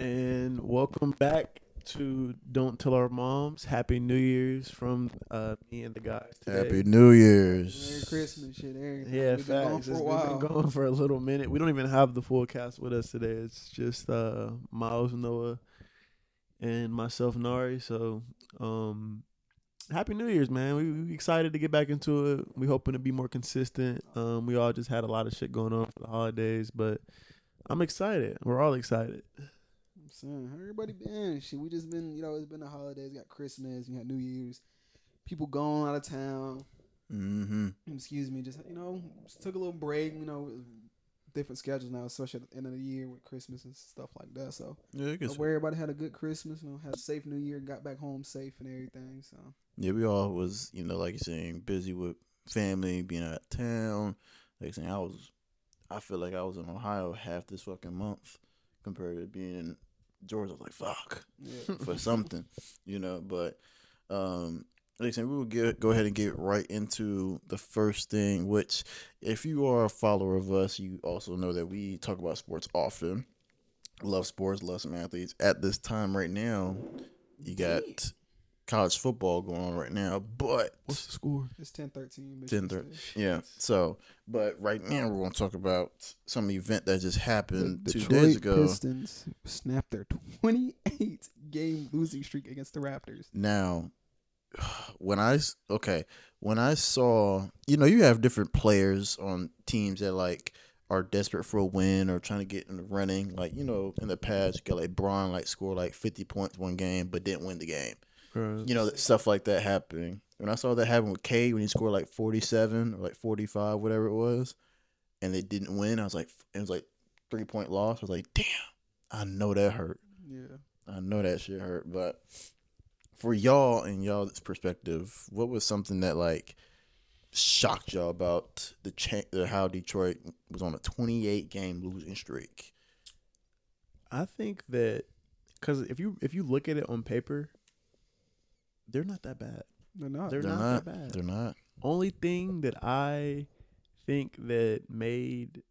And welcome back to Don't Tell Our Moms. Happy New Year's from uh, me and the guys today. Happy New Year's. Merry Christmas, shit, everything. Yeah, We've been gone facts. for a while. We've been going for a little minute. We don't even have the full cast with us today. It's just uh, Miles, Noah, and myself, Nari. So, um, Happy New Year's, man. We, we excited to get back into it. We hoping to be more consistent. Um, we all just had a lot of shit going on for the holidays, but I'm excited. We're all excited. I'm saying, how everybody been? Shit, we just been, you know, it's been the holidays. Got Christmas, you got New Year's. People going out of town. Mm-hmm. Excuse me, just you know, just took a little break. You know, different schedules now, especially at the end of the year with Christmas and stuff like that. So, Yeah, I guess. hope everybody had a good Christmas. You know, had a safe New Year, got back home safe and everything. So, Yeah, we all was, you know, like you're saying, busy with family, being out of town. Like saying, I was, I feel like I was in Ohio half this fucking month compared to being in Georgia. I was like, fuck, yeah, for something, you know. But, um, like I said, we will get go ahead and get right into the first thing. Which, if you are a follower of us, you also know that we talk about sports often. Love sports, love some athletes. At this time, right now, you got college football going on right now, but What's the score? it's 10-13. 10-13. yeah. So, but right now we're going to talk about some event that just happened The two Detroit days ago. Pistons snapped their 28 game losing streak against the Raptors. Now, when I okay, when I saw, you know, you have different players on teams that like are desperate for a win or trying to get in the running. Like you know, in the past, you got like Braun like scored like fifty points one game but didn't win the game. You know, stuff like that happening. When I saw that happen with K when he scored like forty seven or like forty five, whatever it was, and they didn't win, I was like, it was like three point loss. I was like, damn, I know that hurt. Yeah. I know that shit hurt, but for y'all and y'all's perspective, what was something that like shocked y'all about the cha- the how Detroit was on a 28 game losing streak? I think that because if you if you look at it on paper, they're not that bad. They're not. They're, They're not, not. that bad. They're not. Only thing that I think that made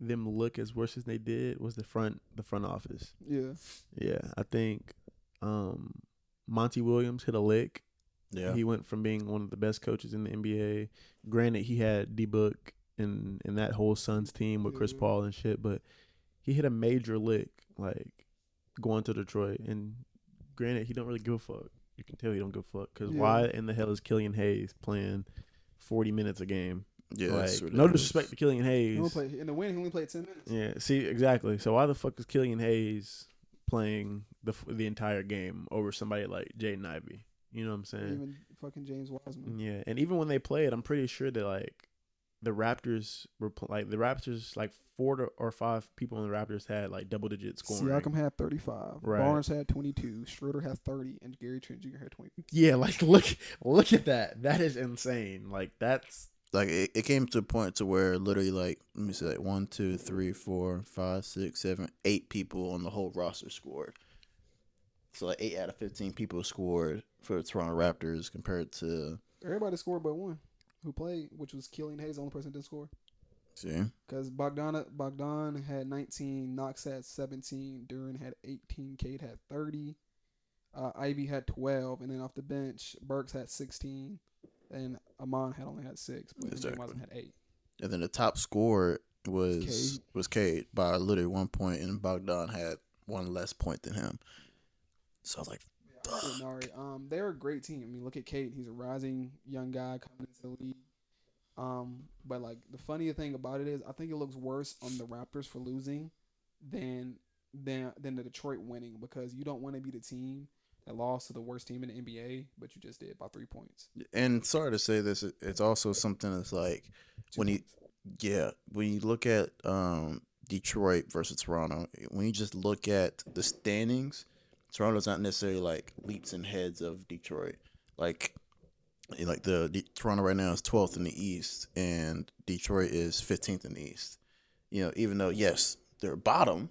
them look as worse as they did was the front the front office. yeah. Yeah, I think um, Monty Williams hit a lick. Yeah. He went from being one of the best coaches in the NBA. Granted, he had D Book and and that whole Suns team with Chris. Paul and shit, but he hit a major lick like going to Detroit. And granted, he don't really give a fuck. You can tell he don't give a fuck because Yeah. why in the hell is Killian Hayes playing forty minutes a game? yeah. like that's no disrespect to Killian Hayes. only played, in the win, he only played 10 minutes. Yeah, see exactly. So why the fuck is Killian Hayes playing the the entire game over somebody like Jaden Ivey? You know what I'm saying? Even fucking James Wiseman. Yeah, and even when they played, I'm pretty sure that like the Raptors were pl- like the Raptors like four to, or five people on the Raptors had like double digit scoring. Siakam had 35. Right. Barnes had 22. Schroeder had 30. And Gary Trent Jr. had 20. Yeah, like look look at that. That is insane. Like that's Like it, it came to a point to where literally like let me see like one, two, three, four, five, six, seven, eight people on the whole roster scored. So like eight out of fifteen people scored for the Toronto Raptors compared to Everybody scored but one who played, which was Killian Hayes, the only person that didn't score. see Because Bogdan, Bogdan had 19. Knox had 17. Duren had 18. Cade had 30. Uh, Ivey had 12. And then off the bench, Burks had 16. And Amon had only had 6. But Exactly. Had 8. And then the top score was Cade. was Cade by literally one point, and Bogdan had one less point than him. So I was like, Nari. Um, they're a great team. I mean, look at Cade. He's a rising young guy coming into the league. Um, but like the funny thing about it is, I think it looks worse on the Raptors for losing than than than the Detroit winning because you don't want to be the team that lost to the worst team in the NBA, but you just did by three points. and sorry to say this, it's also something that's like Two when you yeah when you look at um Detroit versus Toronto, when you just look at the standings, Toronto's not necessarily like leaps and heads of Detroit. Like like the, the Toronto right now is 12th in the East and Detroit is 15th in the East. You know, even though yes, they're bottom,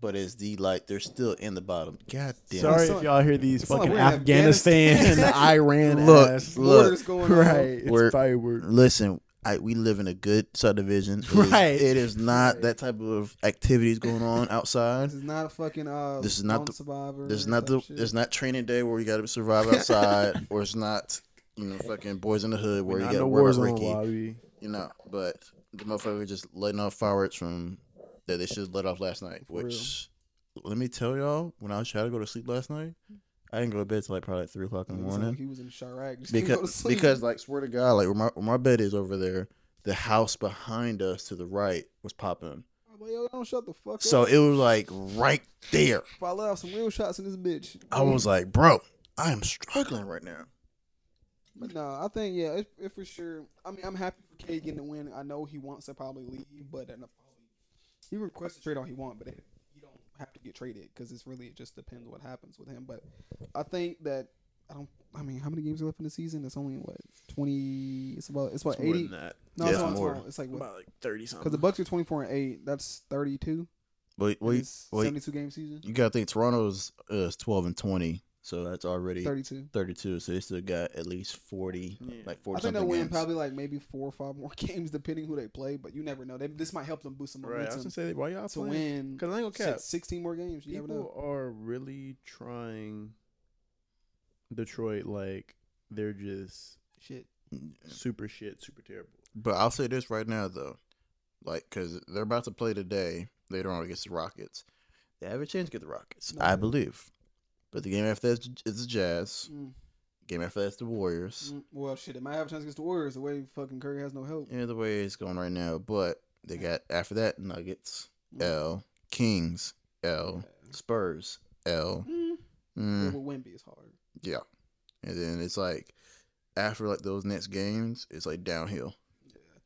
but it's the like they're still in the bottom. God damn. sorry if y'all hear these it's like fucking we're Afghanistan, Afghanistan. Iran Look, ass. look. Borders going on. right. It's We're- fireworks. Listen, I we live in a good subdivision. It is- Right. it is not Right. that type of activities going on outside. This is not fucking uh. This is not the- survivor. This is not the type shit. it's not training day where you got to survive outside, or it's not you know fucking boys in the hood where you got to no worry war about Ricky. lobby. You know, but the motherfucker just letting off fireworks from that they should let off last night. For which let me tell y'all, when I was trying to go to sleep last night, I didn't go to bed till like probably like three o'clock in the morning. like he was in Chiraq. Just couldn't go to because sleep. because like swear to God, like where my where my bed is over there, the house behind us to the right was popping. Like, yo, don't shut the fuck So up. it was like right there. if I let off some real shots in this bitch. I was like, bro, I am struggling right now. But no, I think yeah, it, it for sure. I mean, I'm happy for Cade getting the win. I know he wants to probably leave, but uh, he requests to trade all he want, but it, have to get traded because it's really it just depends what happens with him. But I think that I don't. I mean, how many games are left in the season? It's only what twenty. It's about it's what It's eighty. No, Yeah, it's, it's not more. more. It's like what? About like thirty Because the Bucks are twenty four and eight. That's thirty two. But wait, wait, seventy two game season. you gotta think Toronto's uh, is twelve and twenty, so that's already Thirty two. thirty-two. So they still got at least forty, Yeah. like I think they'll something win games. probably like maybe four or five more games depending who they play. But you never know. They, this might help them boost some momentum. Right. I was gonna say why y'all to playing? win. Because I ain't gonna cap. 16 more games. You never know. People are really trying Detroit like they're just Shit. super shit, super terrible. But I'll say this right now though, like because they're about to play today later on against the Rockets. They have a chance to get the Rockets, No. I believe. But the game after that is the Jazz. Mm, Game after that's the Warriors. mm. Well, shit. it might have a chance against the Warriors the way fucking Curry has no help. Yeah, the way it's going right now. But they got after that Nuggets, Mm. L, Kings, L, Spurs, L. Mm. Mm, with Wemby, it's hard. yeah, and then it's like after like those next games, it's like downhill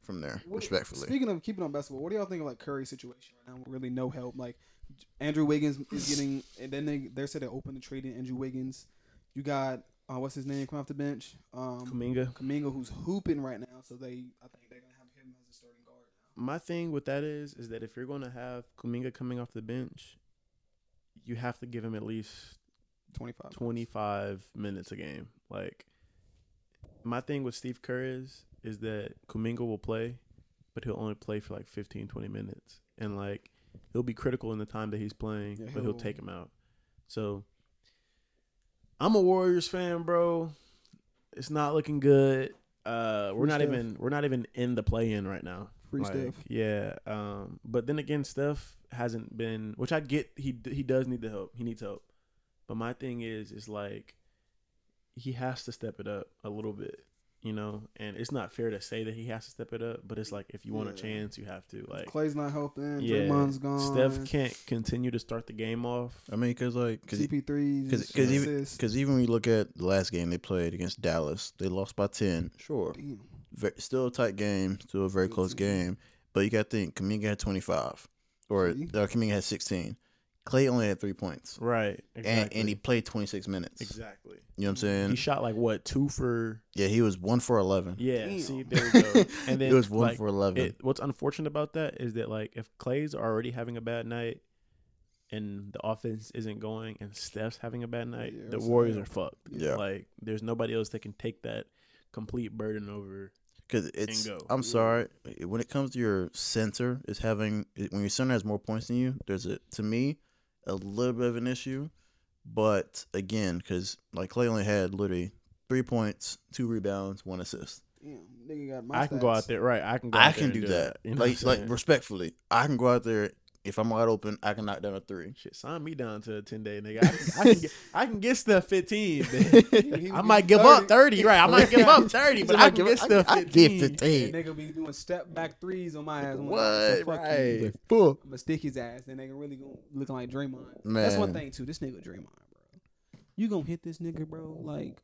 from there. What- respectfully, Speaking of keeping on basketball, what do y'all think of like Curry's situation right now? Really no help. Like Andrew Wiggins is getting, and then they they said they opened the trade in Andrew Wiggins. You got uh, what's his name coming off the bench? Um, Kuminga. Kuminga, who's hooping right now. So they, I think they're gonna have him as a starting guard now. My thing with that is, is that if you're gonna have Kuminga coming off the bench, you have to give him at least Twenty five. 25 minutes a game. Like my thing with Steve Kerr is is that Kuminga will play, but he'll only play for like 15 20 minutes. And like he'll be critical in the time that he's playing, Yeah, but he'll he'll- take him out. So I'm a Warriors fan, bro. It's not looking good. Uh we're Free not Steph. even we're not even in the play in right now. Free Like, Steph. Yeah. Um. But then again, Steph hasn't been, which I get. He he does need the help. He needs help. But my thing is, is like, he has to step it up a little bit, you know. And it's not fair to say that he has to step it up, but it's like if you want a chance, you have to. Like, Clay's not helping. yeah, Draymond's gone. Steph can't continue to start the game off. I mean, because like because CP3. Cause, cause even, cause even when you look at the last game they played against Dallas, they lost by ten. Sure, Damn. Ve still a tight game, still a very close game. But you got to think, Kuminga had twenty five, or See? uh, Kuminga had sixteen. Clay only had three points, Right. Exactly. and and he played twenty six minutes. exactly. You know what I'm saying? He shot like what two for? yeah, he was one for eleven. Yeah. Damn. See, there we go. And then it was one like, for eleven. It, what's unfortunate about that is that like if Clay's already having a bad night and the offense isn't going and Steph's having a bad night, Yeah, the Warriors sad. are fucked. Yeah. Like there's nobody else that can take that complete burden over. Because it's, go. I'm sorry, when it comes to your center, is having when your center has more points than you. There's a to me a little bit of an issue, but again, because like Clay only had literally three points, two rebounds, one assist. Damn, nigga got my I can go out there, right? I can go. I there can and do that. You know like like respectfully, I can go out there if I'm wide open. I can knock down a three. Shit, sign me down to a ten day nigga. I can, I can get, I can get stuff fifteen. man. He I might give give you up 30. Right, I might give up thirty, but I can get stuff I, I fifteen. get fifteen. That nigga be doing step back threes on my ass. I'm like, What? so fuck you. Right. Fuck. I'm gonna stick his ass. Then nigga really gonna looking like Draymond. That's one thing too. This nigga Draymond, bro. You gonna hit this nigga, bro? Like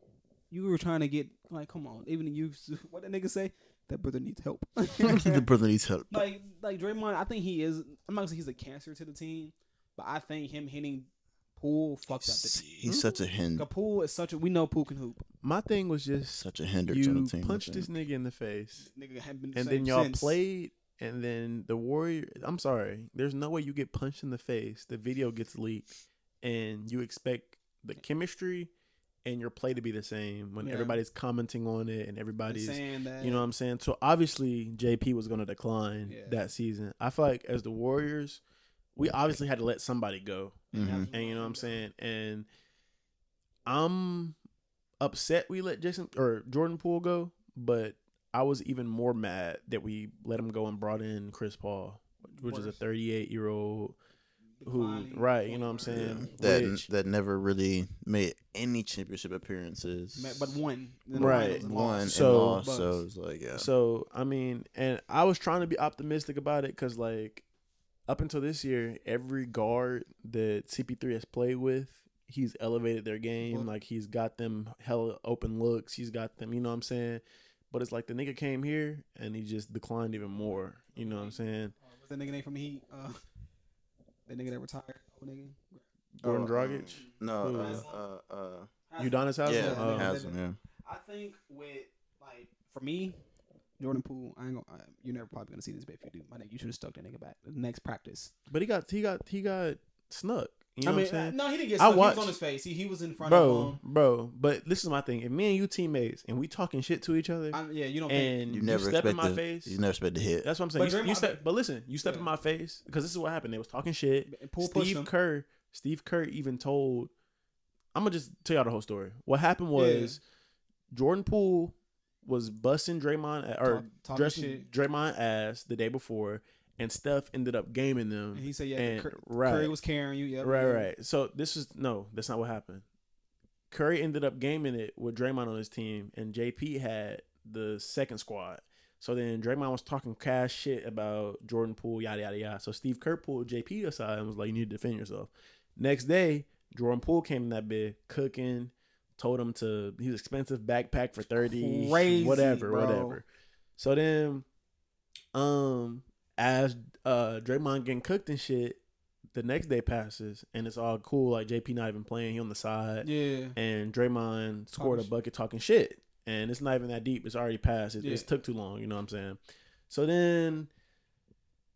you were trying to get like, come on. Even you, what that nigga say? That brother needs help. the brother needs help. like like Draymond, I think he is. I'm not gonna say he's a cancer to the team, but I think him hitting Poole fucked up the He's, team. he's such a hin, Cause Poole is such a. We know Poole can hoop. My thing was just such a hindrance on you the team. I punched this nigga in the face. Nigga had been the and same then y'all since. played and then the warrior i'm sorry there's no way you get punched in the face the video gets leaked and you expect the chemistry and your play to be the same when Yeah. everybody's commenting on it and And everybody's saying that you know what I'm saying? So obviously JP was going to decline Yeah. that season. I feel like as the Warriors, we obviously had to let somebody go. Mhm. And you know what I'm saying? And I'm upset we let Jason or Jordan Poole go, but I was even more mad that we let him go and brought in Chris Paul, which is a 38 year old who, right? You know what I'm saying? guard. that Which- that never really made any championship appearances. But one Right. one So- lost. So it's like yeah. So I mean, and I was trying to be optimistic about it because like up until this year, every guard that CP3 has played with, he's elevated their game. Well- like he's got them hella open looks. He's got them. You know what I'm saying? But it's like the nigga came here and he just declined even more. You know what I'm saying? Uh, What's that nigga name from the Heat? Uh, that nigga that retired. Old nigga. Goran Oh, Dragic, no, Who? uh, uh, uh, Udonis Haslam. yeah, Oh. Haslam, yeah. I think with like for me, Jordan Poole. I ain't gonna. Uh, you're never probably gonna see this, but if you do, my nigga, you should have stuck that nigga back. The next practice. but he got he got he got snuck. You know I mean, what I'm saying? no, he didn't get. I Stuck. He watched- was on his face. He, he was in front bro, of him. bro. But this is my thing. If me and you teammates and we talking shit to each other, I, yeah, you don't. and You you, never step in my to, face, You never expect to hit. That's what I'm saying. But You, you Draymond- step, but listen, you step Yeah. in my face because this is what happened. They was talking shit. and Steve him. Kerr, Steve Kerr even told. I'm gonna just tell y'all the whole story. What happened was Jordan Poole was busting Draymond a- or Talk- talking dressing shit. Draymond ass the day before, and Steph ended up gaming them. And he said, "Yeah, and- Cur- right. Curry was carrying you." Yeah, Right, right. So this is no, that's not what happened. Curry ended up gaming it with Draymond on his team, and JP had the second squad. So then Draymond was talking cash shit about Jordan Poole, yada yada yada. So Steve Kerr pulled JP aside and was like, "You need to defend yourself." Next day, Jordan Poole came in that bed cooking, told him to his expensive backpack for thirty, Crazy, whatever, bro. whatever. So then, um, as uh Draymond getting cooked and shit, the next day passes and it's all cool. Like JP not even playing, he on the side, Yeah. and Draymond scored a bucket talking shit, and it's not even that deep. It's already passed. It, It's Yeah. took too long. You know what I'm saying? So then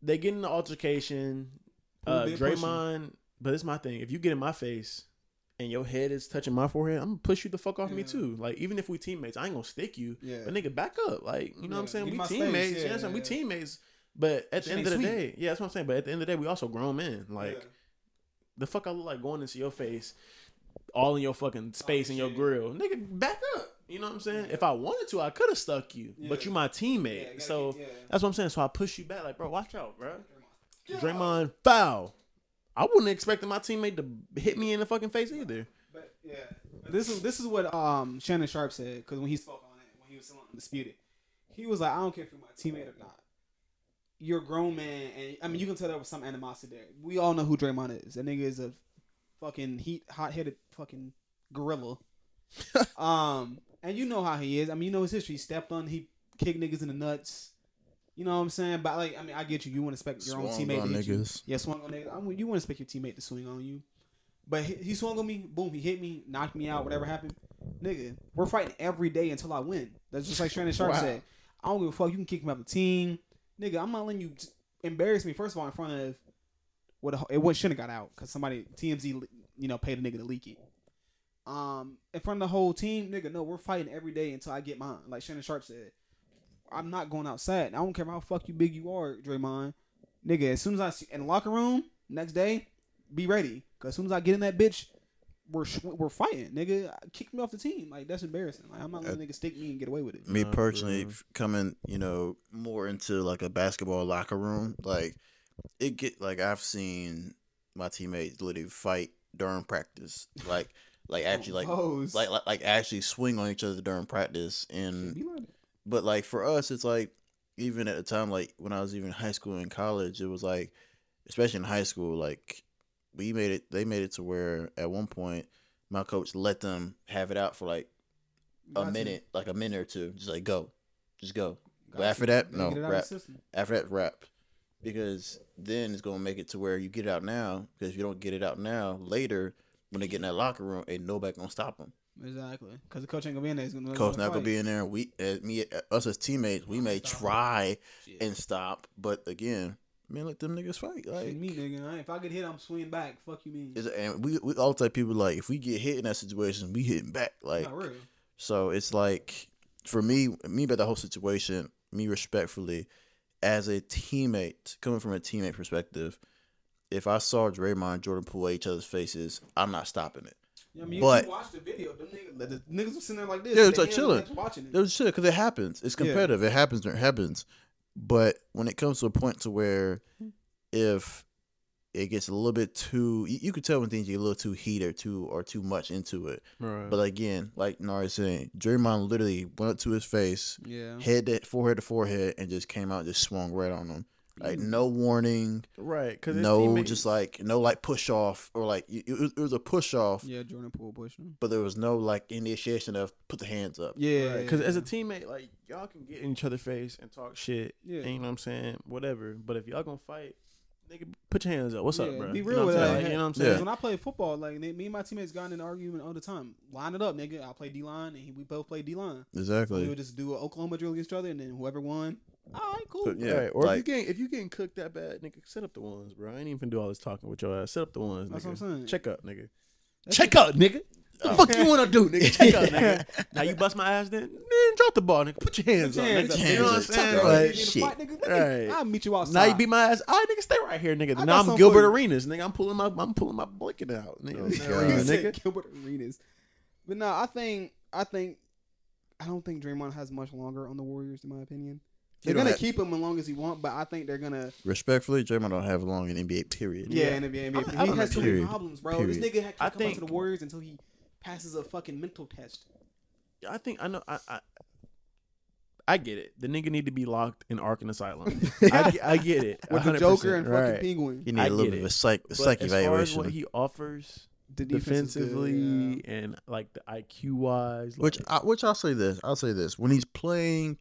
they get in the altercation. Uh, did push him. Draymond, but it's my thing. If you get in my face. And your head is touching my forehead. I'm gonna push you the fuck off me too. Like even if we teammates, I ain't gonna stick you. Yeah. But nigga, back up. Like, you know what I'm saying? get We teammates. Yeah, you know what I'm saying? We yeah. teammates. But at the end of the ain't day, yeah, that's what I'm saying. But at the end of the day, we also grown men. Like Yeah. the fuck I look like going into your face, all in your fucking space in your grill. Nigga, back up. You know what I'm saying? Yeah. If I wanted to, I could have stuck you. But you my teammate. you so get- yeah. that's what I'm saying. So I push you back, like, bro, watch out, bro. Draymond foul. I wouldn't expect my teammate to hit me in the fucking face either. But yeah, but this is this is what um Shannon Sharpe said because when he spoke on it when he was still undisputed, he was like, I don't care if you're my teammate or not. You're a grown man, and I mean you can tell there was some animosity there. We all know who Draymond is. That nigga is a fucking heat hot headed fucking gorilla. um, and you know how he is. I mean, you know his history. He stepped on, he kicked niggas in the nuts. You know what I'm saying? But like, I mean, I get you. You want to expect your own teammate on to hit you. Yeah, swung on niggas. I mean, you want to expect your teammate to swing on you. But he, he swung on me. Boom, he hit me, knocked me out. Whatever happened, nigga, we're fighting every day until I win. That's just like Shannon Sharpe Wow. said. I don't give a fuck. You can kick me out the team, nigga. I'm not letting you embarrass me. First of all, in front of what it shouldn't have got out because somebody TMZ you know paid a nigga to leak it. Um, in front of the whole team, nigga. No, we're fighting every day until I get mine. Like Shannon Sharpe said, I'm not going outside. I don't care how fuck you big you are, Draymond. Nigga, as soon as I see in the locker room next day, be ready. Cause as soon as I get in that bitch, we're we're fighting, nigga. Kick me off the team. Like that's embarrassing. Like I'm not uh, letting nigga stick me and get away with it. me personally coming you know more into like a basketball locker room like it get like i've seen my teammates literally fight during practice like like oh, actually like like, like like actually swing on each other during practice and be like that. but like for us it's like even at the time like when i was even in high school and college it was like especially in high school like we made it they made it to where at one point my coach let them have it out for like a Got minute like a minute or two. Just like go. Just go. Got but after that, no, get it out of rap. after that rap. because then it's gonna make it to where you get it out now because if you don't get it out now later when they get in that locker room ain't nobody gonna stop them Exactly. Because the coach ain't gonna be in there. He's gonna coach not gonna be in there. We as me uh, us as teammates we may try and stop but again Man, let them niggas fight. Like Shit, me, nigga. If I get hit, I'm swinging back. Fuck you, mean? is and we we all type people like if we get hit in that situation, we hitting back. Like so it's like for me, me about the whole situation, me respectfully, as a teammate, coming from a teammate perspective, if I saw Draymond and Jordan Poole at each other's faces, I'm not stopping it. Yeah, I mean, But- you watch the video. Them niggas, the, the niggas was sitting there like this. Yeah, it's like chilling. watching it. It was shit because it happens. It's Yeah. competitive. It happens. It happens. But when it comes to a point to where if it gets a little bit too, you, you could tell when things get a little too heat or too or too much into it. Right. But again, like Nari saying, Draymond literally went up to his face, Yeah. head to forehead to forehead, and just came out and just swung right on him. Like no warning, right. Because no just like no like push off or like it, it was, it was a push off, Yeah, Jordan Poole pushed him. but there was no like initiation of put the hands up. Yeah. Because as a teammate, like y'all can get in each other's face and talk shit. Yeah. And you know what I'm saying? Whatever. But if y'all gonna fight, nigga, put your hands up. What's up, bro? Be You real know with what I'm that. saying? Like, you know what I'm Yeah. saying? When I play football, like me and my teammates got in an argument all the time. Line it up, nigga. I play D line, and we both play D line. Exactly. We would just do an Oklahoma drill against each other, and then whoever won, all right, cool. But, yeah, right. Or like- if you getting if you getting cooked that bad, nigga, set up the ones, bro. I ain't even do all this talking with your ass. Set up the ones, That's nigga. what I'm saying. Check up, nigga. That's Check up, nigga. Oh. The fuck you wanna do, nigga? Check up, nigga. Now you bust my ass, then man, drop the ball, nigga. Put your hands Put up, your hands nigga. up, You know what I'm hands up. saying? Talk Like, about Like, in the shit. fight, nigga, nigga, Right. I'll meet you outside. now you beat my ass. All right, nigga, stay right here, nigga. I now I'm Gilbert for. Arenas, nigga. I'm pulling my I'm pulling my blanket out, nigga. Oh, Stay God. right here, He said nigga. Gilbert Arenas. But no, I think I think I don't think Draymond has much longer on the Warriors, in my opinion. They're gonna have- keep him as long as he want, but I think they're gonna Respectfully, Draymond don't have long in NBA. Period. yeah, Yeah. in the NBA. I'm- he I'm has a- too many problems, bro. Period. This nigga had I to come out to the Warriors until he passes a fucking mental test. I think I know. I, I I get it. The nigga need to be locked in Arkham Asylum. I, I get it. With the Joker and fucking right. Penguin. He need a little bit of it. a psych, a But psych as far as what he offers The defense is good, defensively yeah. and like the IQ wise, which I, which I'll say this. I'll say this. When he's playing,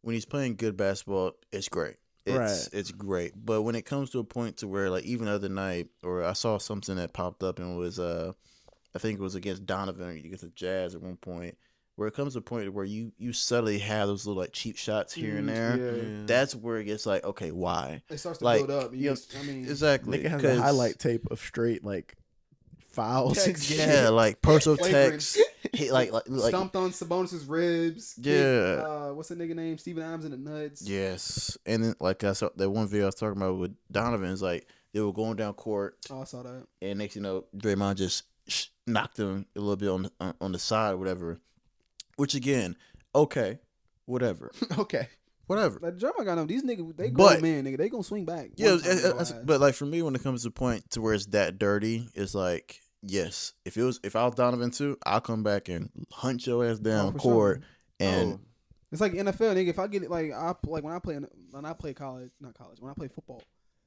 when he's playing good basketball, it's great. It's Right. it's great. But when it comes to a point to where like even the other night, or I saw something that popped up and was uh, I think it was against Donovan against the Jazz at one point, where it comes to a point where you you subtly have those little like cheap shots here and Mm, there. yeah. yeah. That's where it gets like, okay, why? It starts to Like, build up. You you know, just, I mean, Exactly. nigga has 'cause- a highlight tape of straight like fouls. Techs, shit. Yeah, like personal Flagrant. techs. Hit like like like stomped on Sabonis's ribs. kicked, Yeah. uh, what's the nigga name? Steven Adams in the nuts. Yes, and then like I saw that one video I was talking about with Donovan is like they were going down court, Oh, I saw that. and next you know Draymond just sh- knocked him a little bit on the, uh, on- the side, whatever. Which again, okay, whatever, okay. whatever. Like Draymond got him. These niggas, they grown men, nigga. They gonna swing back. Yeah, One time it- they it- go that's- ass. but like for me, when it comes to the point to where it's that dirty, it's like yes, if it was if I was Donovan too, I'll come back and hunt your ass down Oh, court, sure. and Oh, It's like NFL, nigga. If I get it, like I like when I play in- when I play college, not college, when I play football.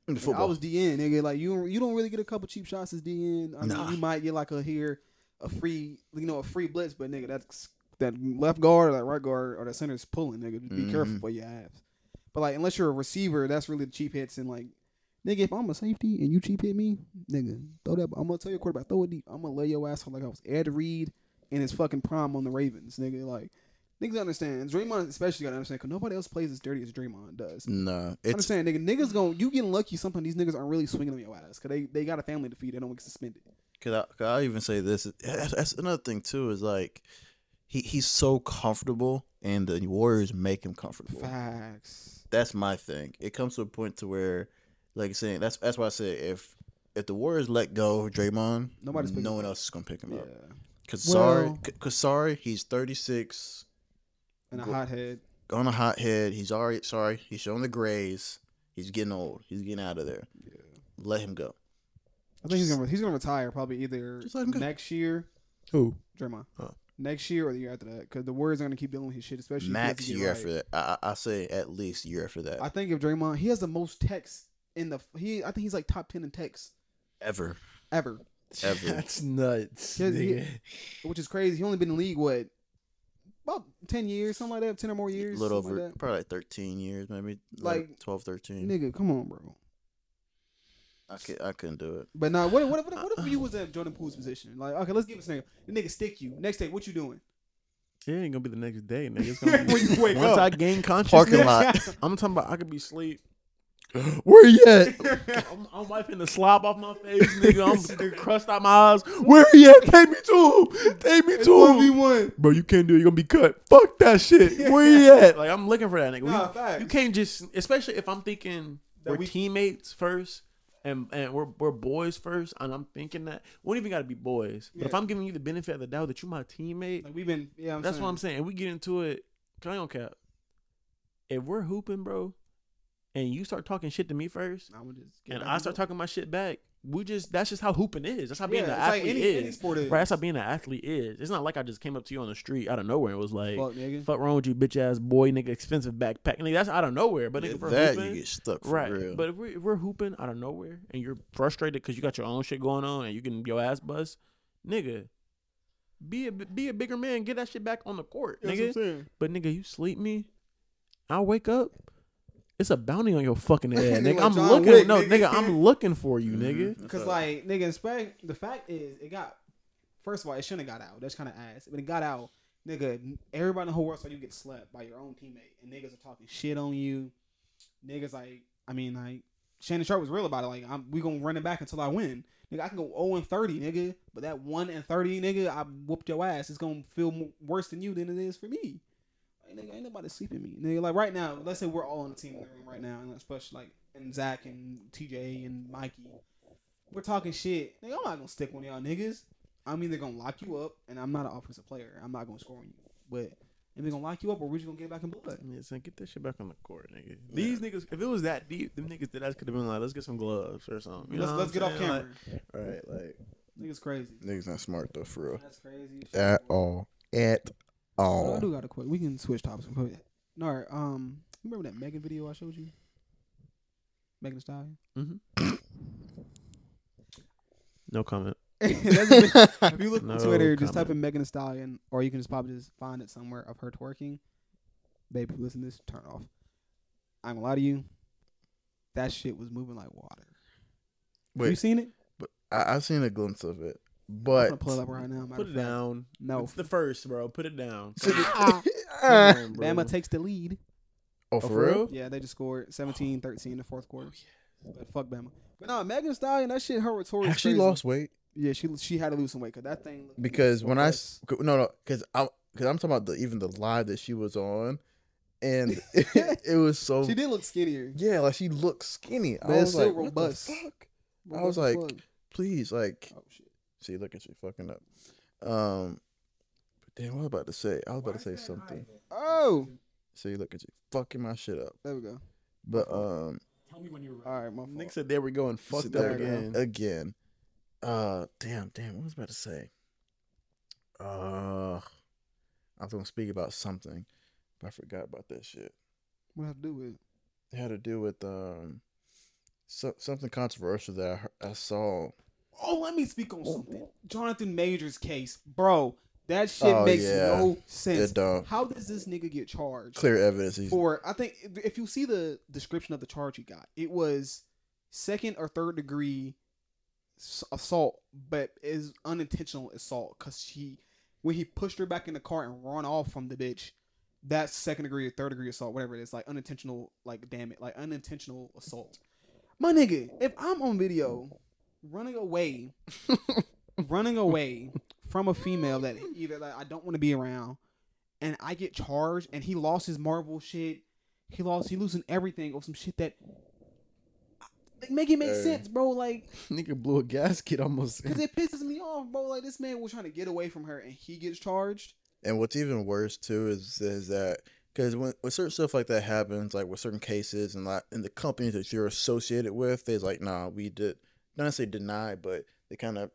In the nigga, I was DN, nigga. Like you, don't- you don't really get a couple cheap shots as DN. I mean, Nah. you might get like a here, a free, you know, a free blitz, but nigga, that's that left guard or that right guard or that center is pulling, nigga. Just be careful Mhm. for your ass. But like, unless you're a receiver, that's really the cheap hits and like. Nigga, if I'm a safety and you cheap hit me, nigga, throw that. I'm gonna tell your quarterback, throw it deep. I'm gonna lay your ass out like I was Ed Reed in his fucking prime on the Ravens, nigga. Like, niggas understand. Draymond especially gotta understand because nobody else plays as dirty as Draymond does. nah, it's understand, nigga. Niggas going you getting lucky. Sometimes these niggas aren't really swinging on your ass because they, they got a family to feed. They don't get suspended. Cause I, cause I even say this. That's, another thing too. Is like he he's so comfortable, and the Warriors make him comfortable. Facts. That's my thing. It comes to a point to where, like saying, that's that's why I said if if the Warriors let go of Draymond, Nobody's no one else is gonna pick him Yeah, up. Cause sorry, Well- cause sorry, he's 36 and a Go- hothead. on a hot head. He's already sorry. He's showing the grays. He's getting old. He's getting out of there. Yeah. Let him go. I think he's gonna he's gonna retire probably either Just let him go. next year, Who? Draymond, Oh. next year or the year after that because the Warriors are gonna keep dealing with his shit, especially if Max doesn't year right. after that. I, I I say at least year after that. I think if Draymond, he has the most techs in the he. I think he's like top ten in techs Ever. ever, Ever. That's nuts. Yeah, he- which is crazy. He only been in the league what about ten years, something like that, ten or more years. A years, little over, like probably like 13 years, maybe like, Like, 12, 13. Nigga, come on, bro. I, could, I couldn't do it. But now, what, what, what, what if you was in Jordan Poole's position? Like, okay, let's give it a scenario. The nigga stick you. Next day, what you doing? It ain't gonna be the next day, nigga. It's gonna be When you wake once up. I gain consciousness. Parking lot. I'm talking about I could be asleep. Where you at? I'm, I'm wiping the slob off my face, nigga. I'm nigga crust out my eyes. Where he at? Take me to him. Take me to him. one. Bro, you can't do it. You're gonna be cut. Fuck that shit. Where he at? Like I'm looking for that nigga. We- Nah, facts. you can't just, especially if I'm thinking That we're we- teammates first. And, and we're we're boys first, and I'm thinking that we don't even got to be boys. But if I'm giving you the benefit of the doubt that you're my teammate, Like we've been, yeah. I'm that's saying. what I'm saying. If we get into it, can I don't cap. If we're hooping, bro, and you start talking shit to me first, I'm gonna just and I start the- talking my shit back, we just that's just how hooping is. That's how being Yeah, an it's like athlete any, is. any sport is. Right, that's how being an athlete is. It's not like I just came up to you on the street out of nowhere and was like, Fuck, nigga. "Fuck wrong with you, bitch ass boy, nigga, expensive backpack." Nigga, that's out of nowhere. But nigga, Yeah, if we're that hooping, you get stuck for right? real. But if we're, if we're hooping out of nowhere and you're frustrated because you got your own shit going on and you can your ass bust, nigga, be a be a bigger man, get that shit back on the court, That's nigga. what I'm saying. But nigga, you sleep me, I wake up. It's a bounty on your fucking head, nigga. Like I'm John looking. Wick, no, nigga. nigga, I'm looking for you, Mhm. nigga. That's Cause up. like nigga, expect the fact is it got first of all it shouldn't have got out. That's kind of ass. When it got out, nigga. Everybody in the whole world saw you get slept by your own teammate, and niggas are talking shit on you. Niggas like, I mean like Shannon Sharpe was real about it. Like I'm, we gonna run it back until I win. Nigga, I can go 0 and 30, nigga. But that 1 and 30, nigga, I whooped your ass. It's gonna feel mo- worse than you than it is for me. Like, nigga, ain't nobody sleeping me. Nigga, like right now, let's say we're all on the team in the room right now, and especially like and Zach and TJ and Mikey. We're talking shit. Nigga, I'm not gonna stick one of y'all niggas. I'm either gonna lock you up, and I'm not an offensive player. I'm not gonna score on you. But either gonna lock you up, or we're just gonna get back in blood. Yeah, son, get that shit back on the court, nigga. These niggas, if it was that deep, them niggas that I could have been like, let's get some gloves or something. You let's know let's get I'm off saying? camera. Like, right, like Niggas crazy. niggas not smart though, for real. That's crazy. At all, at Oh, I do got a quick. We can switch topics. Go. No, all right, um, you remember that Megan video I showed you? Megan Thee Stallion. mhm. No comment. That's if you look No on Twitter, just type in Megan Thee Stallion, or you can just probably just find it somewhere of her twerking. Baby, listen to this. Turn off. I'm gonna lie to you. That shit was moving like water. Have you seen it? but I, I've seen a glimpse of it, I'm but gonna pull it up right now. Put it down. No. It's the first, bro. Put it down. Come on. Bama takes the lead. oh, oh for real? Yeah, they just scored 17-13 in the fourth quarter. Oh, but fuck Bama. But no, Megan Thee Stallion, that shit, her rhetoric. Has she lost weight? Yeah, she she had to lose some weight because that thing. Because when I no no because I because I'm talking about the even the live that she was on, and it, it was so she did look skinnier. yeah like she looked skinny. I But it's was still like, what the robust. fuck? I was like, fuck. Please, like, oh shit. See, look at you fucking up. Um, but damn, what was I about to say? I was about to say something. Oh, See, look at you fucking my shit up. there we go. But um, All right, my Nick fault. said they were going so said there we go. And fucked up again. Again. Uh, damn, damn. What was I about to say? Uh, I was gonna speak about something, but I forgot about that shit. What have to do with? It had to do with um, so, something controversial that I, I saw. Oh, let me speak on something. Jonathan Majors case, bro. That shit Oh, makes yeah. no sense. How does this nigga get charged? Clear evidence. For I think if- if you see the description of the charge he got, it was second or third degree assault, but is unintentional assault because she when he pushed her back in the car and run off from the bitch. That's second degree or third degree assault, whatever it is, like unintentional, like damn it, like unintentional assault. My nigga, if I'm on video running away, running away from a female that either like I don't want to be around, and I get charged, and he lost his Marvel shit. He lost. He losing everything or some shit that like make it make Hey. sense, bro. Like, Nigga blew a gasket almost. cause it pisses me off, bro. Like this man was trying to get away from her, and he gets charged. And what's even worse too is is that because when, when certain stuff like that happens, like with certain cases and like in the companies that you're associated with, they's like, nah, we did not necessarily deny, but they kind of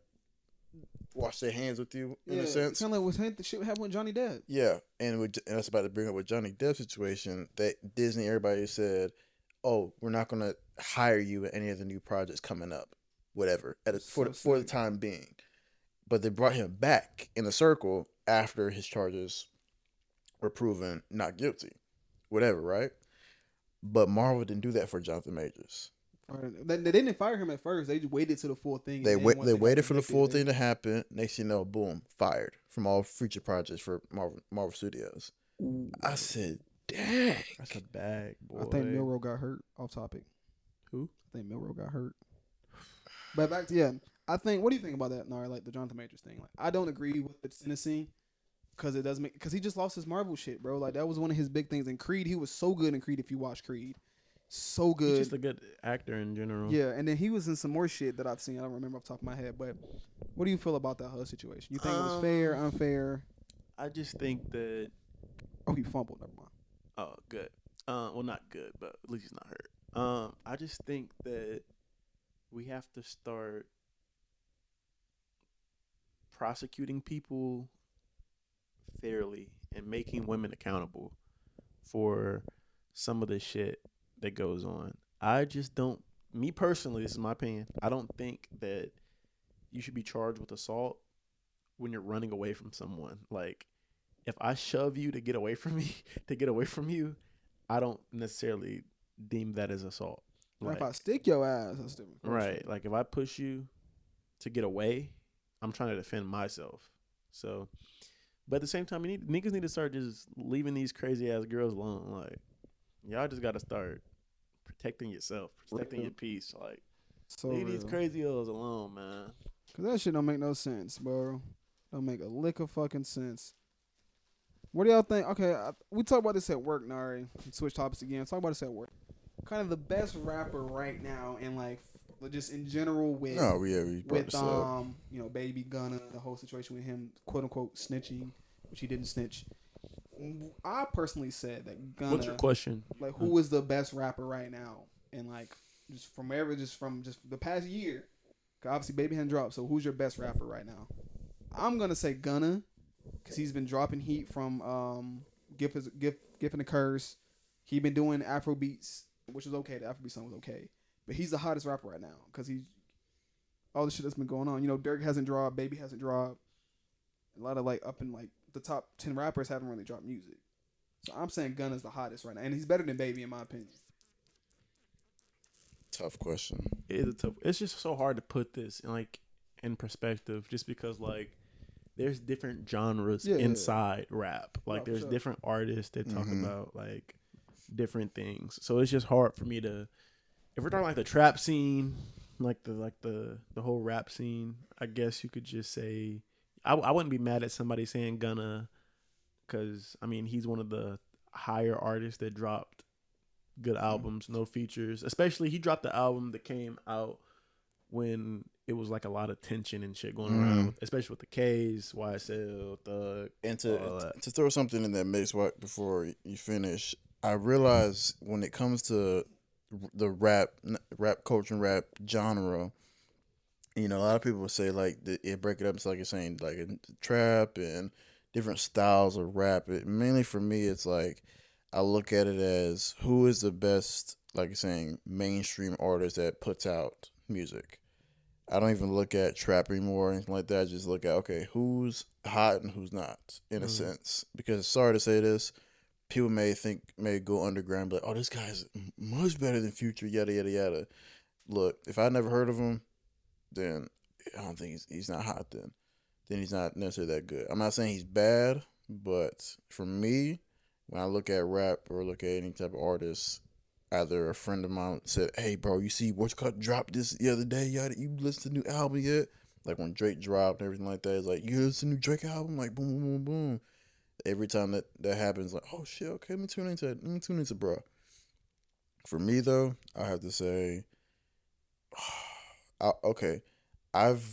wash their hands with you in a sense. kind of like what the shit happened with Johnny Depp. Yeah, and, with, and that's about to bring up with Johnny Depp situation that Disney everybody said, oh, we're not gonna hire you in any of the new projects coming up, whatever, at a, for So for the time being. But they brought him back in a circle after his charges were proven not guilty, whatever, right? But Marvel didn't do that for Jonathan Majors. Or- They, they didn't fire him at first. They just waited to the full thing. They wait. They waited for the full thing to happen. Next, thing you know, boom, fired from all future projects for Marvel Marvel Studios. I said, "Dang." That's a bag, boy. I think Milroe got hurt. Off topic. Who? I think Milroe got hurt. But back to yeah, I think. What do you think about that, Nara? Like the Jonathan Majors thing. Like I don't agree with the sentencing because it doesn't make because he just lost his Marvel shit, bro. Like that was one of his big things. In Creed, he was so good in Creed. If you watch Creed, so good. He's good. just a good actor in general. Yeah, and then he was in some more shit that I've seen. I don't remember off the top of my head, but what do you feel about that whole situation? You think it was fair, Um, unfair? I just think that. Oh, he fumbled. Never mind. Oh, good. Uh, well, not good, but at least he's not hurt. Um, I just think that we have to start prosecuting people fairly and making women accountable for some of the shit that goes on. I just don't. Me personally, this is my opinion. I don't think that you should be charged with assault when you're running away from someone. Like, if I shove you to get away from me, to get away from you, I don't necessarily deem that as assault. Or if I stick your ass, that's different. right. Like if I push you to get away, I'm trying to defend myself. So, but at the same time, you need niggas need to start just leaving these crazy ass girls alone. Like, y'all just got to start protecting yourself, protecting your peace. Like, So leave these real. crazy hoes alone, man. Cause that shit don't make no sense, bro. Don't make a lick of fucking sense. What do y'all think? Okay, I, we talk about this at work, Nari. Switch topics again. Talk about this at work. Kind of the best rapper right now, and like just in general with No, yeah, we with this up. um you know Baby Gunna, the whole situation with him, quote unquote snitching, which he didn't snitch. I personally said that Gunna, What's your question? like who is the best rapper right now, and like just from ever, just from just the past year. obviously, Baby hadn't dropped. So who's your best rapper right now? I'm gonna say Gunna, because he's been dropping heat from um Gift is Gift Gift and the Curse. He been doing Afro beats, which is okay. The Afro beat song was okay, but he's the hottest rapper right now because he's all the shit that's been going on. You know, Dirk hasn't dropped, Baby hasn't dropped. A lot of like up and like the top ten rappers haven't really dropped music. So I'm saying Gunna's the hottest right now, and he's better than Baby in my opinion. Tough question. It is a tough. It's just so hard to put this in like in perspective, just because like there's different genres Yeah. inside rap. Like No, for there's sure. different artists that talk Mhm. about like different things. So it's just hard for me to. If we're talking like the trap scene, like the like the the whole rap scene, I guess you could just say I, I wouldn't be mad at somebody saying Gunna, because I mean he's one of the higher artists that dropped good albums, no features. Especially he dropped the album that came out when it was like a lot of tension and shit going Mhm. around, especially with the K's, YSL, Thug. And to to throw something in that mix right before you finish, I realize when it comes to the rap rap culture and rap genre, you know, a lot of people say like the, it break it up. It's like you're saying like a trap and different styles of rap. It mainly for me, it's like I look at it as who is the best, like you're saying, mainstream artist that puts out music. I don't even look at trap anymore or anything like that. I just look at okay, who's hot and who's not, in a Mhm. sense. Because sorry to say this, people may think may go underground, but oh, this guy's much better than Future, yada yada yada. Look, if I never heard of him, then I don't think he's he's not hot. Then, then he's not necessarily that good. I'm not saying he's bad, but for me, when I look at rap or look at any type of artist, either a friend of mine said, "Hey, bro, you see what's cut dropped this the other day? Y'all, you listen to the new album yet?" Like when Drake dropped and everything like that. It's like you listen to new Drake album, like boom, boom, boom, boom. Every time that that happens, like oh shit, okay, let me tune into it. Let me tune into bro. For me though, I have to say, I, okay, I've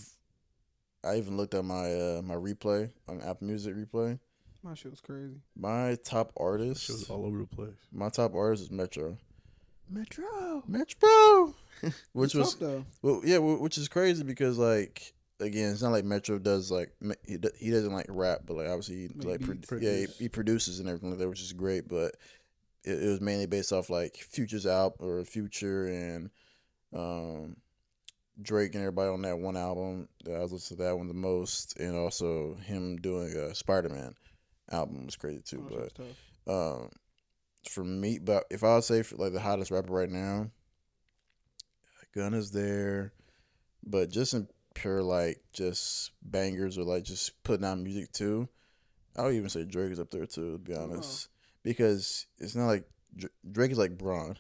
I even looked at my uh, my replay on Apple Music replay. My shit was crazy. My top artist, Shit was all over the place. my top artist is Metro. Metro. Metro, which He's was tough, though. well, yeah, which is crazy because like again, it's not like Metro does like he, he doesn't like rap, but like obviously he Make like pro- beats. yeah he, he produces and everything like that, which is great. But it, it was mainly based off like Future's album or Future and um Drake and everybody on that one album. I was listening to that one the most, and also him doing a Spider Man album was crazy too. Oh, but um, for me, but if I would say for like the hottest rapper right now, Gunna's there, but just in pure like just bangers or like just putting out music too, I would even say Drake is up there too. To be honest, because it's not like Drake is like Braun.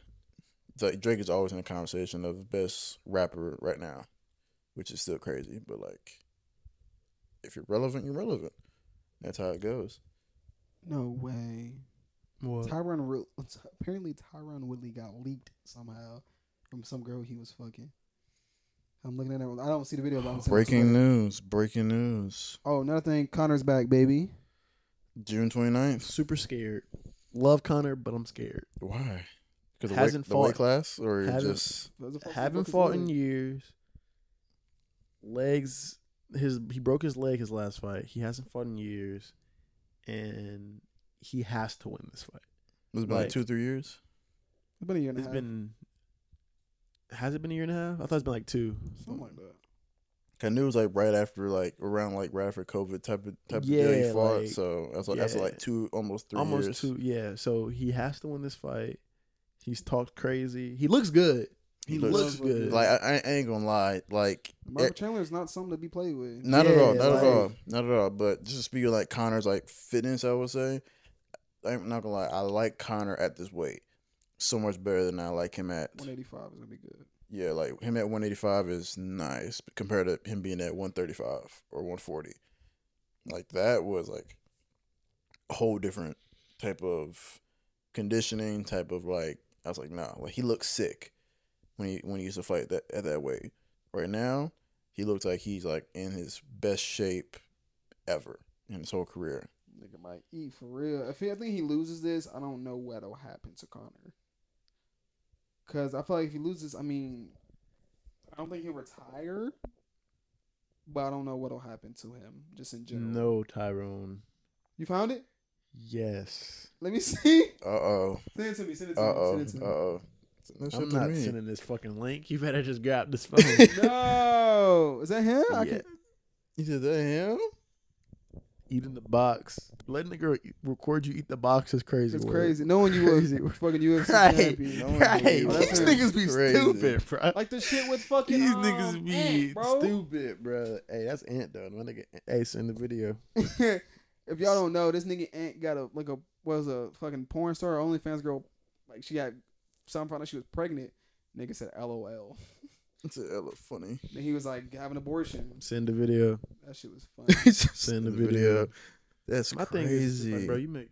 Like Drake is always in the conversation of the best rapper right now, which is still crazy. But like, if you're relevant, you're relevant. That's how it goes. No way. What? Tyron apparently Tyron Woodley got leaked somehow from some girl he was fucking. I'm looking at it. I don't see the video. But I'm seeing it on Breaking news! Breaking news! Oh, another thing. Conor's back, baby. June 29th. Super scared. Love Conor, but I'm scared. Why? Because Hasn't the weight fought- class, or just Those are fucking Haven't fought in years. Legs, his he broke his leg his last fight. He hasn't fought in years, and he has to win this fight. it's been like Like- two, three years. It's been a year and a half. been. Has it been a year and a half? I thought it's been like two. something like that. I knew it was like right after, like around like right after COVID type of type of deal he fought. like- so that's like, that's like two, almost three Almost years. two. Yeah. So he has to win this fight. He's talked crazy. He looks good. He, He looks, looks good. Like I, I ain't gonna lie, like Margaret it- eh, Chandler is not something to be played with. not at all, not like- at all, not at all. But just speaking of like Conor's like fitness, I would say, I'm not gonna lie, I like Connor at this weight so much better than I like him at 185 is gonna be good. yeah, like him at 185 is nice compared to him being at 135 or 140. Like that was like a whole different type of conditioning, type of like I was like, nah, like he looks sick when he when he used to fight that at that weight. Right now, he looks like he's like in his best shape ever in his whole career. Nigga might eat for real. If he, I think he loses this, I don't know what'll happen to Conor. Cause I feel like if he loses, I mean, I don't think he'll retire, but I don't know what'll happen to him just in general. no, Tyrone. you found it? Yes. Let me see. Uh oh. Send it to me. Send it to Uh me. oh. Send it to Uh me. oh. I'm not me. sending this fucking link. You better just grab this phone. no, is that him? I Yeah. can, You did that him? Eating the box. Letting the girl eat- record you eat the box is crazy. it's word. crazy. Knowing you Crazy. were fucking UFC Right. champion. No one Right. believes Oh, These that's niggas be crazy. stupid, bro. Like the shit with fucking These um, niggas be Ant, bro. stupid, bro. Hey, that's Ant though. My nigga, hey, send the video. if y'all don't know, this nigga Ant got a like a was a fucking porn star, OnlyFans girl. Like she got some found out she was pregnant. Nigga said LOL. It's a hella funny. Then he was like have an abortion. Send the video. That shit was funny. Send the video. That's My crazy. thing is, like, bro, you make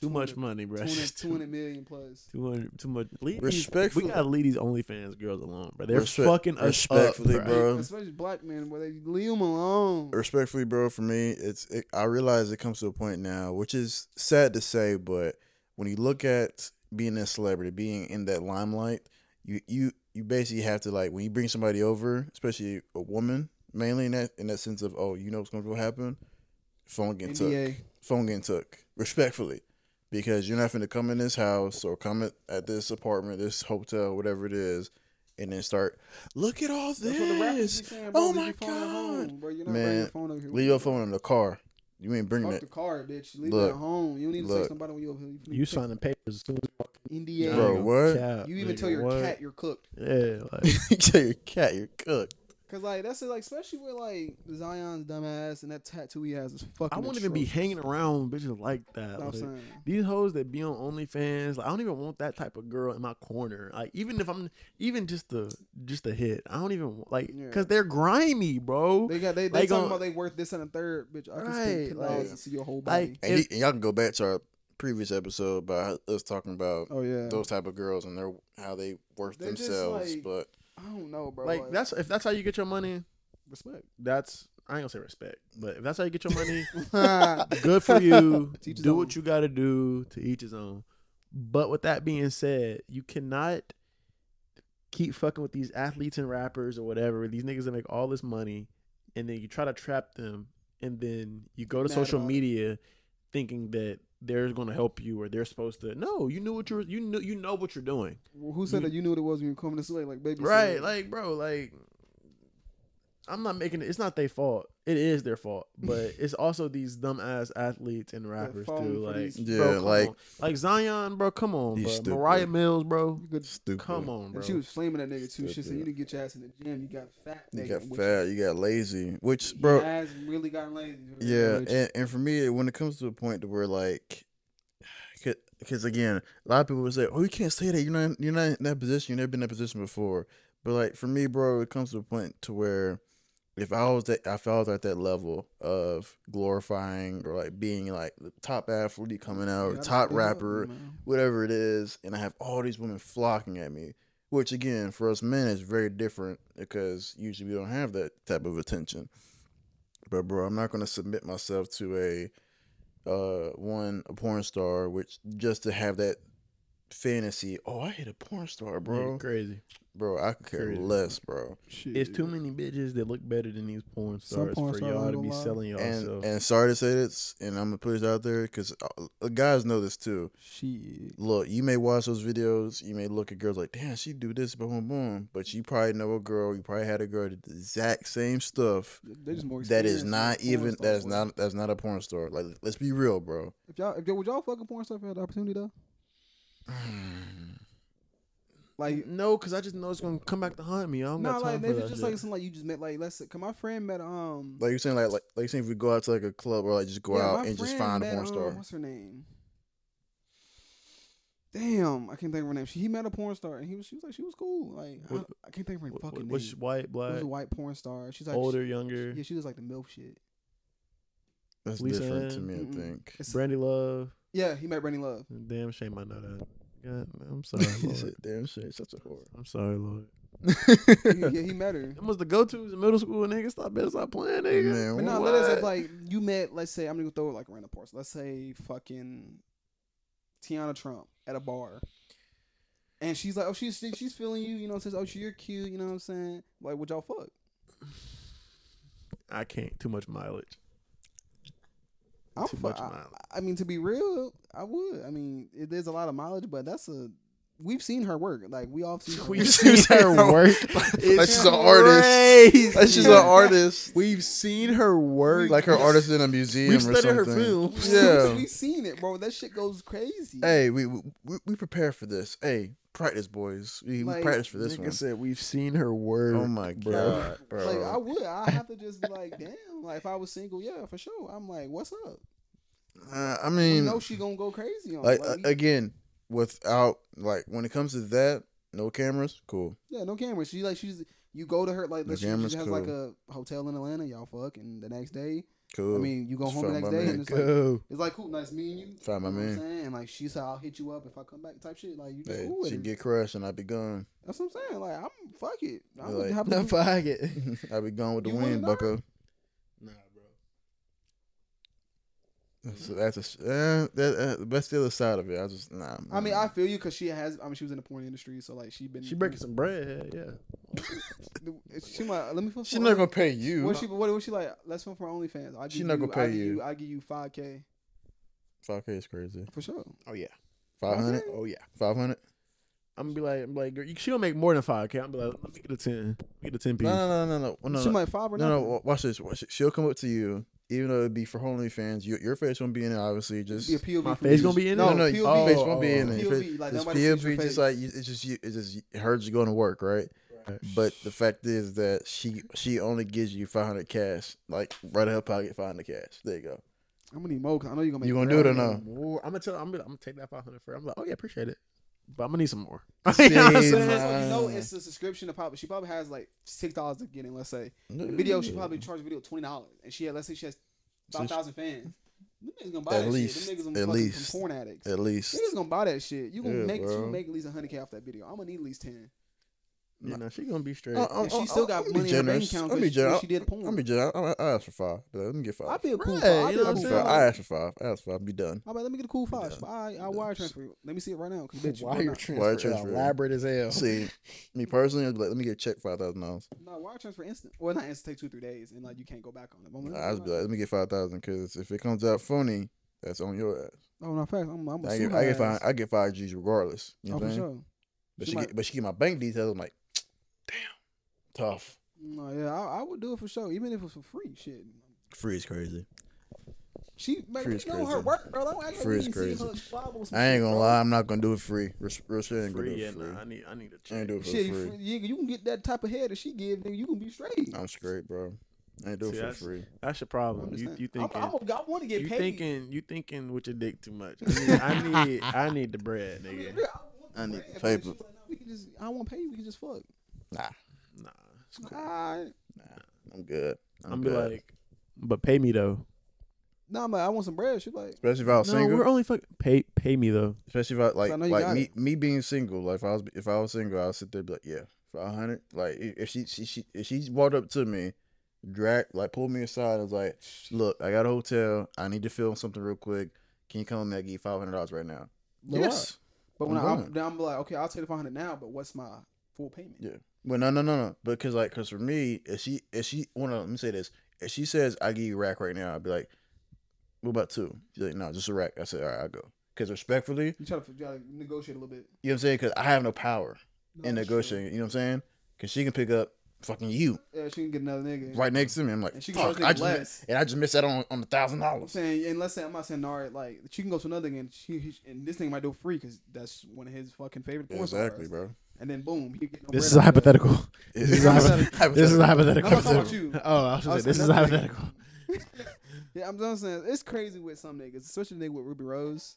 too much money, bro. 200, 200 million plus. 200, too much. Leave Respectfully- we gotta leave these OnlyFans girls alone, bro. They're Respect- fucking us respectfully, up, bro. Especially black men, where they leave them alone. Respectfully, bro, for me, it's it, I realize it comes to a point now, which is sad to say, but when you look at being a celebrity, being in that limelight, you you you basically have to like when you bring somebody over, especially a woman, mainly in that in that sense of oh, you know what's going to happen, phone getting took, NDA. phone getting took, respectfully, because you're not going to come in this house or come at, at this apartment, this hotel, whatever it is, and then start look at all That's what the rappers this. saying. Oh my your phone at home, God. bro. You're not Man, your phone over here. Leave your phone in the car. You ain't bringing Fuck it. the car, bitch. Leave Look, it at home. You don't need to look. say somebody when you're over here. You signing papers as soon as NDA. Bro, what? Cap, You even nigga, tell your what? cat you're cooked. Yeah, like you tell your cat you're cooked. Cause like that's it, like especially with like Zion's dumbass and that tattoo he has is fucking. I won't even be hanging around with bitches like that. You I'm Like, these hoes that be on OnlyFans, like I don't even want that type of girl in my corner. Like even if I'm even just a just a hit, I don't even like Yeah. because they're grimy, bro. They got they they Like, talking uh, about they worth this and a third, bitch. I can Right, spend ten like- to see your whole like, body. And, If- y- and y'all can go back to our previous episode about us talking about oh yeah, those type of girls and their how they worth They're just themselves. like- but I don't know, bro. like that's if that's how you get your money, respect. that's I ain't gonna say respect, but if that's how you get your money, Good for you. Do own. what you got to do to each his own. But with that being said, you cannot keep fucking with these athletes and rappers or whatever. These niggas that make all this money, and then you try to trap them, and then you go to Mad social media thinking that they're going to help you or they're supposed to. No, you knew what you were. You know. You know what you're doing. Well, who said that you knew what it was when you were coming this way? Like baby, Right, like bro, like I'm not making it. It's not their fault. It is their fault, but it's also these dumb ass athletes and rappers too. Like, these- Yeah, bro, come like- on. like Zion, bro. Come on, bro. stupid. Moriah Mills, bro. You good. stupid. Come on, bro. And she was flaming that nigga too. She said you didn't get your ass in the gym. You got fat. You nigga," got which fat. You got lazy. Which, he bro, has really gotten lazy. Yeah, Which- and, and for me, when it comes to a point to where like, because again, a lot of people would say, "Oh, you can't say that. You're not. You're not in that position. You've never been in that position before." But like for me, bro, it comes to a point to where if I was that, if I was at that level of glorifying or like being like the top athlete coming out, or top step up, rapper, whatever it is, and I have all these women flocking at me, which again for us men is very different because usually we don't have that type of attention. But bro, I'm not gonna submit myself to a uh one a porn star, which just to have that fantasy. Oh, I hit a porn star, bro. Yeah, crazy. Bro, I could care Crazy. less, bro. Shit. It's too many bitches that look better than these porn Some stars porn for stars y'all ain't to be lie. selling y'all. And so. and sorry to say this, and I'm gonna put this out there because uh, guys know this too. Shit. Look, you may watch those videos, you may look at girls like, damn, she do this, boom, boom, boom. But you probably know a girl, you probably had a girl that did the exact same stuff. They're just more. That is experienced than not even that is not that's not a porn star. Like, let's be real, bro. If y'all, if y'all, would y'all fuck a porn star if you had the opportunity though? Like, no, because I just know it's gonna come back to haunt me. I don't no, got time like for if that it's just shit. like something like you just met. Like, let's say, cause my friend met um. Like you're saying, like like like you're saying, if we go out to like a club or like just go yeah, out and just friend find a met, porn star. Um, what's her name? Damn, I can't think of her name. She he met a porn star and he was she was like she was cool. Like I, What- I can't think of her What- fucking what- what's name. white, It black, was a white porn star. She's like older, she- younger? yeah, she was like the milf shit. That's Lisa different to Ann? me. I Mm-mm. think. It's- Brandy Love. yeah, he met Brandy Love. Damn shame I know that. God, I'm sorry, He Lord. said, Damn shit, such a whore. I'm sorry, Lord. Yeah, he met her. That was the go-tos in middle school. Nigga, stop better stop playing, nigga. Man, But no, what? let us if like you met, let's say I'm gonna throw it like a random person. Let's say fucking Teanna Trump at a bar. And she's like, oh, she's she's feeling you, you know, says, oh, you're cute, you know what I'm saying? Like, would y'all fuck? I can't. Too much mileage. I'm Too much I, mileage. I mean, to be real, I would. I mean, it, there's a lot of mileage, but that's a. We've seen her work. Like we all seen her. We've work. seen her work. like she's an artist. Like she's an artist. We've seen her work. Like her artist in a museum We've or studied something. her films. Yeah. we've seen it, bro. That shit goes crazy. Hey, we, we we prepare for this. Hey, practice, boys. We, we Like, practice for this one. I said we've seen her work. Oh my bro. god, bro. Like I would, I have to just be like, damn. Like if I was single, yeah, for sure. I'm like, what's up? Uh, I You mean, know she gonna go crazy on. like uh, Like, we- again, without like when it comes to that, no cameras, cool. yeah, no cameras. She like she's you go to her like No let's she just has like a hotel in Atlanta. Y'all fuck, and the next day, Cool. I mean, you go Just home the next my day, man. and it's like it's like cool, nice meeting you. Find my you know what man. I'm saying? And like she said, I'll hit you up if I come back, type shit. Like you just Hey, cool with she it. get crushed and I be gone. That's what I'm saying. Like I'm fuck it. I'm Like, would have No to. fuck it. I be gone with the You wind, know? Bucko. Nah, bro. So that's a sh- uh, that, uh, that's the other side of it. I just nah. I mean. I feel you because she has. I mean, she was in the porn industry, so like she been. She breaking some bread. Yeah. She might. Let me. she's not gonna pay you. What she? What was she like? Let's film for OnlyFans. I She not gonna pay I give you. I give you five k Five K is crazy. for sure. Oh yeah. Five hundred. Oh yeah. Five hundred. I'm gonna be like, I'm like, girl, she gonna make more than five k. I'm be like, let me get a ten. Get a ten piece. No, no, no, no, no, no. she no. might five or No, nothing. no. Watch this. Watch it. She'll come up to you, even though it'd be for OnlyFans. Your your face won't be in it, obviously. Just Be a POV My face gonna be in no, it? no, no. POV. Your face Oh, won't be in oh. it. Your POV, like, just nobody sees your POV, just like you, it's just you. It's just her just going to work, right? But the fact is that she she only gives you five hundred cash, like right in her pocket, five hundred cash. There you go. I'm gonna need more. 'cause I know you're gonna make. You gonna do it or bread. no? I'm gonna tell. I'm gonna, I'm gonna take that five hundred for. I'm like, oh yeah, appreciate it. But I'm gonna need some more. You know what I'm saying? That's what you know. It's a subscription to probably. She probably has like six dollars to get in. Let's say the video. She probably charge a video twenty dollars, and she had. Let's say she has So five she- thousand fans. Them niggas gonna buy At that least. shit. Them niggas At gonna fucking least. some porn addicts. at least. Niggas gonna buy that shit. You gonna Yeah, make. She bro. gonna make at least hundred k off that video. I'm gonna need at least ten. Yeah, no, she gonna be straight. Uh, uh, And she uh, still uh, got I'm be money in her bank generous. account I'm because generous. she did porn. I'm be generous. I, I asked for five. but Let me get five. I'd be a cool Right, five. you I'd be know what I'm cool saying? five. I asked for five. I asked for five. Be done. How about let me get a cool five? done. I I wire transfer. you. Let me see it right now. Cause bitch, Wire why not? transfer, Wire transfer. elaborate as hell. See, me personally, I'd be like, let me get a check five thousand dollars. No, wire transfer instant. Well, not instant. Take two three days, and like you can't go back on it. But I'm like, I'd be like, let me get five thousand because if it comes out phony, that's on your ass. oh no, fact. I'm, I'm a I get, I get five. I get five G's regardless. You know Oh what for I'm saying? sure. But She she, might- get, but she get my bank details. I'm like, damn, tough. No, yeah, I, I would do it for sure, even if it was for free. Shit. Free is crazy. She, man, Free you is know her work, bro. Don't act Free we is ain't crazy. her squabble I ain't gonna bro. lie. I'm not gonna do it free. Real, real shit ain't gonna Free, do yeah, it free. nah, I need, I need a I ain't do it for Shit, free. you, you, you can get that type of head that she give, nigga. You can be straight. I'm straight, bro. I ain't do See, it for that's- free. That's your problem. just You saying. you I'm- thinking I'm, a- I want to get you paid. thinking you thinking with your dick too much. I need I need, I need the bread, I, mean, nigga. real, I, I need the bread, the paper. like, no, we can just, I don't want to pay you. We can just fuck. Nah, Nah, it's cool. Alright. I'm good. I'm, I'm be good. like, but pay me though. No, I'm like, I want some bread. She's like, especially if I was No, single. we're only fuck. Pay pay me though. Especially if I like I like me it. me being single. Like if I was if I was single, I'll sit there and be like, yeah, for a hundred. Like if she she she if she walked up to me, drag like pulled me aside, and was like, look, I got a hotel. I need to film something real quick. Can you come with me? I give you five hundred dollars right now. Yes. But when I'm I, going. I'm, I'm like, okay, I'll take the 500 now, but what's my full payment? Yeah. Well, no, no, no, no. Because like, cause for me, if she, if she, want to let me say this, if she says I give you a rack right now, I'd be like, what about two? She's like, no, just a rack. I said, all right, I'll go. Because respectfully, You try to, try to negotiate a little bit. you know what I'm saying? Because I have no power No, in negotiating. You know what I'm saying? Because she can pick up fucking you Yeah, she can get another nigga. right next to me. I'm like, And she can fuck, I nigga just, less. and I just missed that on on the thousand I'm dollars. saying, and let's say I'm not saying Nard, like she can go to another and she, and this thing might do free because that's one of his fucking favorite porn Exactly, bro. And then boom, he get no This is that. hypothetical. This is a hypo- This is a hypothetical. I'm talking about you. Oh, I was I gonna say this is saying nothing. hypothetical. Yeah, I'm just saying it's crazy with some niggas, especially the nigga with Rubi Rose.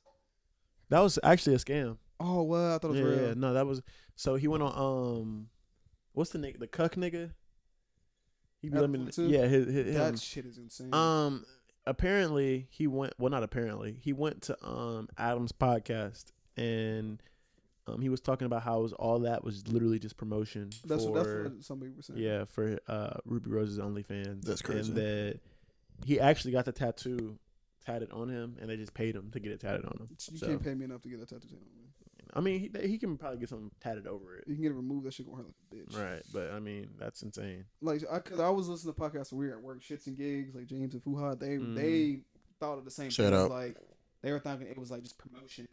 That was actually a scam. Oh well, I thought it was Yeah, real. yeah, no, that was. So he went on um, what's the nigga? The cuck nigga. He be yeah, his, his, That him. shit is insane. Um, apparently he went. Well, not apparently. He went to um Adam's podcast and um he was talking about how it was all that was literally just promotion that's for what that's what some people were saying. yeah for uh Rubi Rose's OnlyFans. That's crazy. And that he actually got the tattoo tatted on him, and they just paid him to get it tatted on him. you So, can't pay me enough to get that tattoo. tattooed on me. I mean, he, he can probably get something tatted over it. You can get it removed. That shit gonna hurt like a bitch. Right, but I mean that's insane. Like, I, cause I was listening to podcasts when we were at work, shits and gigs, like James and Fuhad. They Mhm. they thought of the same Shout thing. out. Like they were thinking it was like just promotion.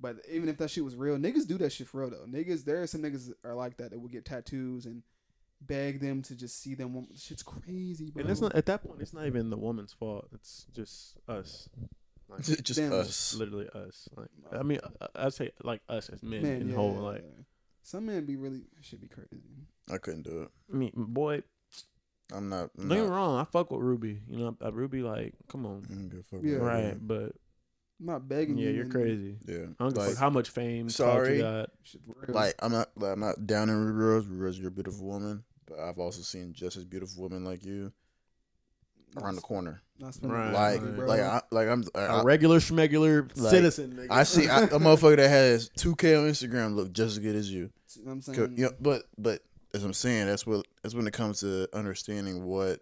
But even if that shit was real, niggas do that shit for real though. Niggas, there are some niggas that are like that that will get tattoos and beg them to just see them. One- Shit's crazy, bro. And it's not at that point. It's not even the woman's fault. It's just us. Like, just Damn. us. literally us. Like I mean, uh, I'd say like us as men Man, in yeah, whole. Like yeah. some men be really should be crazy. I couldn't do it. I mean, boy, I'm not. I'm don't get me wrong. I fuck with Rubi. You know, uh, Rubi. Like, come on, I don't give a fuck Yeah. right? that. But I'm not begging yeah, you. you're and crazy. Yeah. I don't give a Like, fuck how much fame. clout sorry. you got. Shit's real. like I'm not like, I'm not down in Rubi Rose. Rubi Rose, you're a beautiful woman, but I've also seen just as beautiful women like you around the corner. Not spending Right, Like money, bro. like I, like I'm A I, regular schmegular Like, citizen. Nigga. I see I, a motherfucker that has 2K on Instagram look just as good as you. You know what I'm saying? You know, but but as I'm saying, that's what that's when it comes to understanding what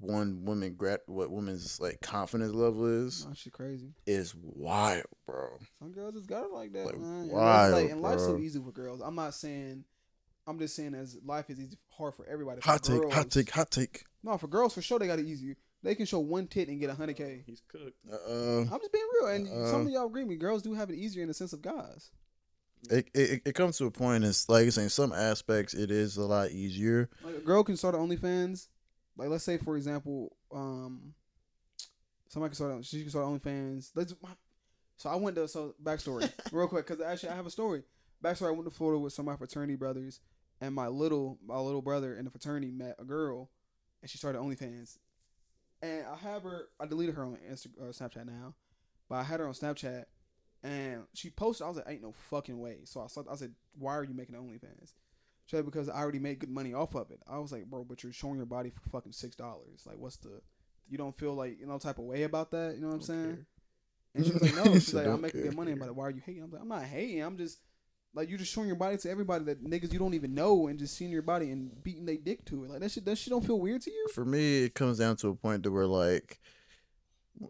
one woman grat what woman's like confidence level is Nah, shit crazy. is wild, bro. Some girls just got it like that, Like, man. And, wild, like, and life's so easy for girls. I'm not saying. I'm just saying as life is easy, hard for everybody. For Hot take, hot take, hot take. No, for girls for sure they got it easier. They can show one tit and get a hundred k. He's cooked. Uh, I'm just being real, and Uh-uh. some of y'all agree with me. Girls do have it easier in the sense of guys. it, it it comes to a point. It's like you're saying, some aspects it is a lot easier. Like a girl can start an OnlyFans. Like let's say for example, um, somebody can start. She can start OnlyFans. Let's. So I went to so backstory real quick because actually I have a story. Backstory: I went to Florida with some of my fraternity brothers, and my little my little brother in the fraternity met a girl, and she started OnlyFans. And I have her. I deleted her on Instagram or Snapchat now, but I had her on Snapchat, and she posted. I was like, "Ain't no fucking way." So I saw, I said, "Why are you making OnlyFans?" "Because I already made good money off of it." I was like, "Bro, but you're showing your body for fucking six dollars. Like, what's the? You don't feel like you know type of way about that? You know what I'm saying?" care. And she was like, "No." She's like, "I'm making good money about it. Why are you hating?" I'm like, "I'm not hating. I'm just." Like you're just showing your body to everybody that niggas you don't even know and just seeing your body and beating their dick to it. Like that shit that shit don't feel weird to you? For me, it comes down to a point to where like,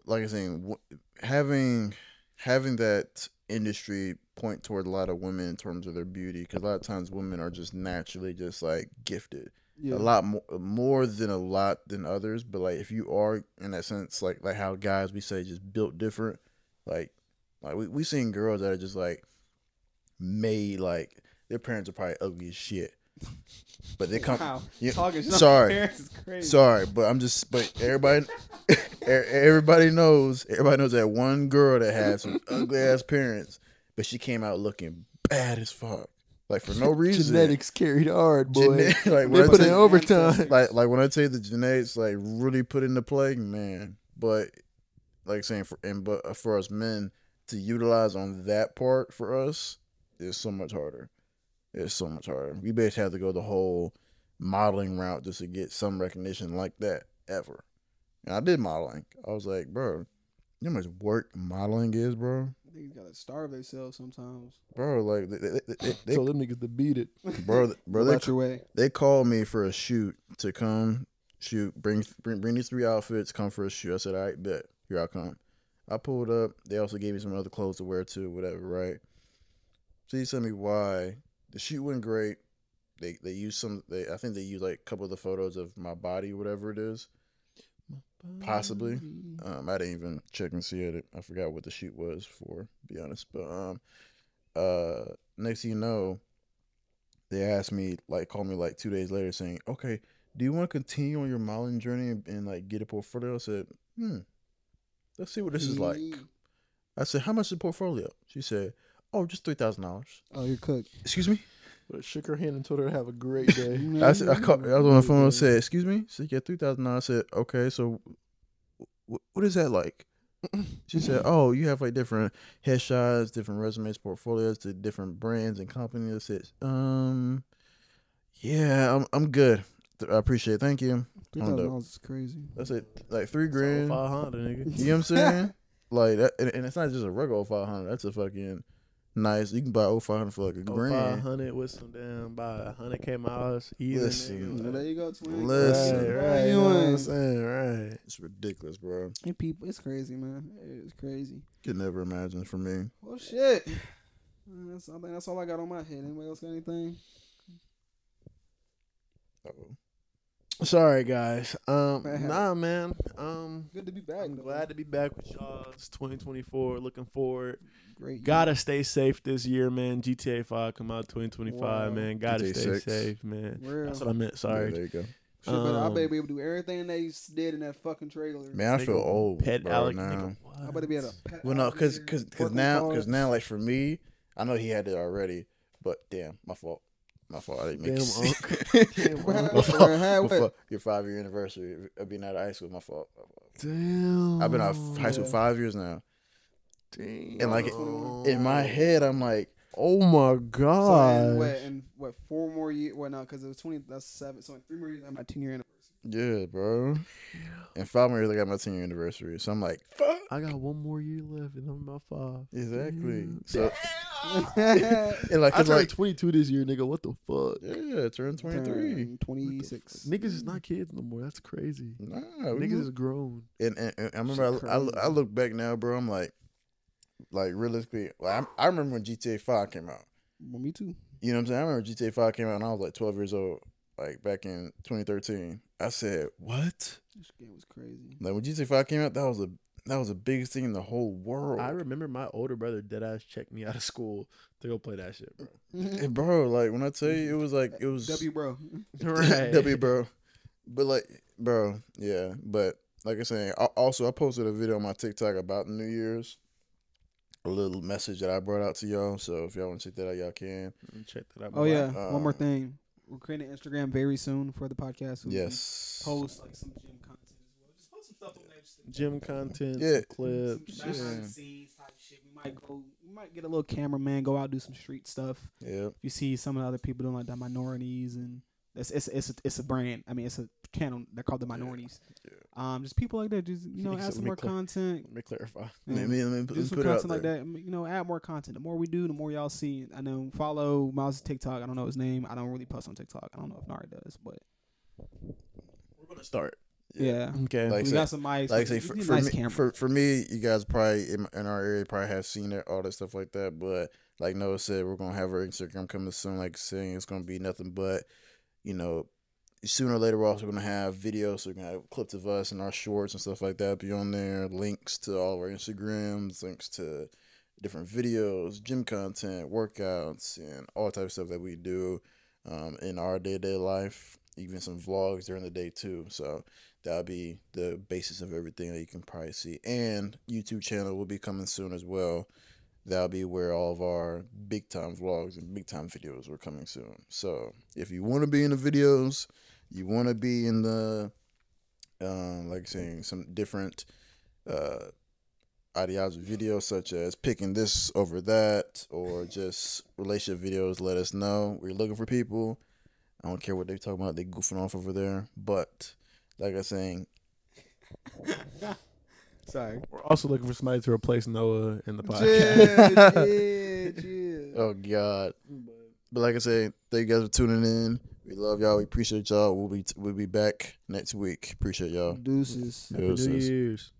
like I was saying, having having that industry point toward a lot of women in terms of their beauty, because a lot of times women are just naturally just like gifted. Yeah. a lot more more than a lot than others but like if you are in that sense like like how guys we say just built different like like we, we seen girls that are just like made like their parents are probably ugly as shit but they come Wow. Shit sorry. on parents is crazy. sorry but i'm just but everybody everybody knows everybody knows that one girl that had some ugly ass parents but she came out looking bad as fuck like for no reason. Genetics carried hard, boy. Gene- like they when I put in overtime. like like when I tell you the genetics like really put into play, man. But like saying for and but uh, for us men to utilize on that part for us is so much harder. It's so much harder. We basically have to go the whole modeling route just to get some recognition like that ever. And I did modeling. I was like, bro, you know how much work modeling is, bro. Niggas gotta starve themselves sometimes. Bro, like they, they, they, they, Tell them niggas to beat it. bro, bro, they About your way. they called me for a shoot to come shoot, bring bring bring these three outfits, come for a shoot. I said, all right, bet. Here I come. I pulled up. They also gave me some other clothes to wear too, whatever, right? Please tell me why the shoot went great. They they used some. They I think they used like a couple of the photos of my body, whatever it is. Possibly. Um, I didn't even check and see it. I forgot what the shoot was for, to be honest. But um, uh, next thing you know, they asked me, like, called me like two days later, saying, "Okay, do you want to continue on your modeling journey and, and like get a portfolio?" I said, "Hmm, let's see what this is like." I said, "How much is the portfolio?" She said, "Oh, just three thousand dollars." Oh, you're cooked. Excuse me. But shook her hand and told her to have a great day. I said, I, called, I was on the phone and said, "Excuse me." She said, "Yeah, three thousand dollars." I said, "Okay, so wh- what is that like?" She said, "Oh, you have like different headshots, different resumes, portfolios to different brands and companies." I said, "Um, yeah, I'm I'm good. I appreciate. it. Thank you." Three Hold thousand up. dollars is crazy. That's it. Like three grand. Five hundred, nigga. You know what I'm saying? like that, and, and it's not just a regular five hundred. That's a fucking nice. You can buy 0500 for like a Five grand. hundred with some damn by a hundred K miles. Even Listen. nigga. Well, there you go, twin. Listen. right, What right. you You know what I'm saying, right. It's ridiculous, bro. Hey, people, it's crazy, man. It's crazy. Could never imagine for me. Well, shit. Uh, That's, I think that's all I got on my head. Anybody else got anything? Uh-oh. Sorry, guys. Um, nah, man. Um, Good to be back. I'm glad to be back with y'all. It's 2024. Looking forward. Great. Gotta stay safe this year, man. GTA 5 come out 2025, Wow. man. Gotta GTA stay 6. safe, man. Real. That's what I meant. Yeah, Sorry. there you go. Shit, but I Um, better be able to do everything they did in that fucking trailer. Man, I feel old Pet bro, Alec. now. Nigga, I what? better be able to. pet Well, no, because because because now because now like for me, I know he had it already, but damn, my fault, my fault. I didn't make Damn, it. Damn, What my fault. My fault. Your five year anniversary of being out of high school. My fault. My fault. Damn. I've been out of high school Yeah. five years now, Damn. and like in my oh. head, I'm like, Oh my So god. in what, in what four more years? Well, no, because it was twenty. That's seven. So in three more years, I'm my ten year anniversary. yeah, bro. In five more years, I got my ten year anniversary, so I'm like, fuck. I got one more year left, and I'm about five. Exactly. Damn. So yeah, and like, I turned like, 22 this year, nigga. What the fuck? yeah, turn twenty three. Twenty six. Niggas is not kids no more. That's crazy. Nah, Niggas is grown. And, and, and I remember I, I. I look back now, bro. I'm like, like realistically, like, I, I remember when GTA Five came out. Well, me too. You know what I'm saying? I remember GTA Five came out, and I was like 12 years old, like back in 2013. I said, "What?" This game was crazy. Like when GTA Five came out, that was a that was the biggest thing in the whole world. I remember my older brother dead ass checked me out of school to go play that shit, bro. And bro, like when I tell you, it was like it was W bro. Right. W, bro. But like, bro, yeah. But like I saying, I, also I posted a video on my TikTok about New Year's, a little message that I brought out to y'all. So if y'all want to check that out, y'all can. Check that out. Oh yeah. Uh, One more thing. We're creating an Instagram very soon for the podcast. we can Yes. Post like some gym content as well. Just post some stuff on there. Gym content, Yeah. clips. Some behind yeah. the scenes type shit. We might go. We might get a little cameraman. Go out do some street stuff. Yep. you see some of the other people doing like the minorities and it's it's it's a, it's a brand. I mean, it's a channel. They're called the minorities. yeah. Um, just people like that. Just you know, add some more clear- content. Let me clarify. you Let know, me, let me put, do let me some put it out content like there. that. You know, add more content. The more we do, the more y'all see. I know. Follow Miles' TikTok. I don't know his name. I don't really post on TikTok. I don't know if Nari does, but We're gonna start. yeah, Okay. Like we said- got some mics. Like say, for, for, nice me, camera. for for me, you guys probably in, in our area probably have seen it, all that stuff like that. But like Noah said, we're gonna have our Instagram coming soon. Like saying, it's gonna be nothing but, you know, sooner or later we're also gonna have videos. So we're gonna have clips of us and our shorts and stuff like that be on there. Links to all of our Instagrams, links to different videos, gym content, workouts, and all types of stuff that we do um, in our day to day life. Even some vlogs during the day too. So that'll be the basis of everything that you can probably see. And YouTube channel will be coming soon as well. That'll be where all of our big time vlogs and big time videos are coming soon. So if you want to be in the videos, you want to be in the, um, like saying some different, uh, ideology videos such as picking this over that or just relationship videos, let us know. We're looking for people. I don't care what they talking about. They goofing off over there. But like I saying, Sorry. We're also looking for somebody to replace Noah in the podcast. Yeah, yeah, yeah. oh God. But like I said, thank you guys for tuning in. We love y'all. We appreciate y'all. We'll be we'll be back next week. Appreciate y'all. Deuces. Happy Deuces. New Year's.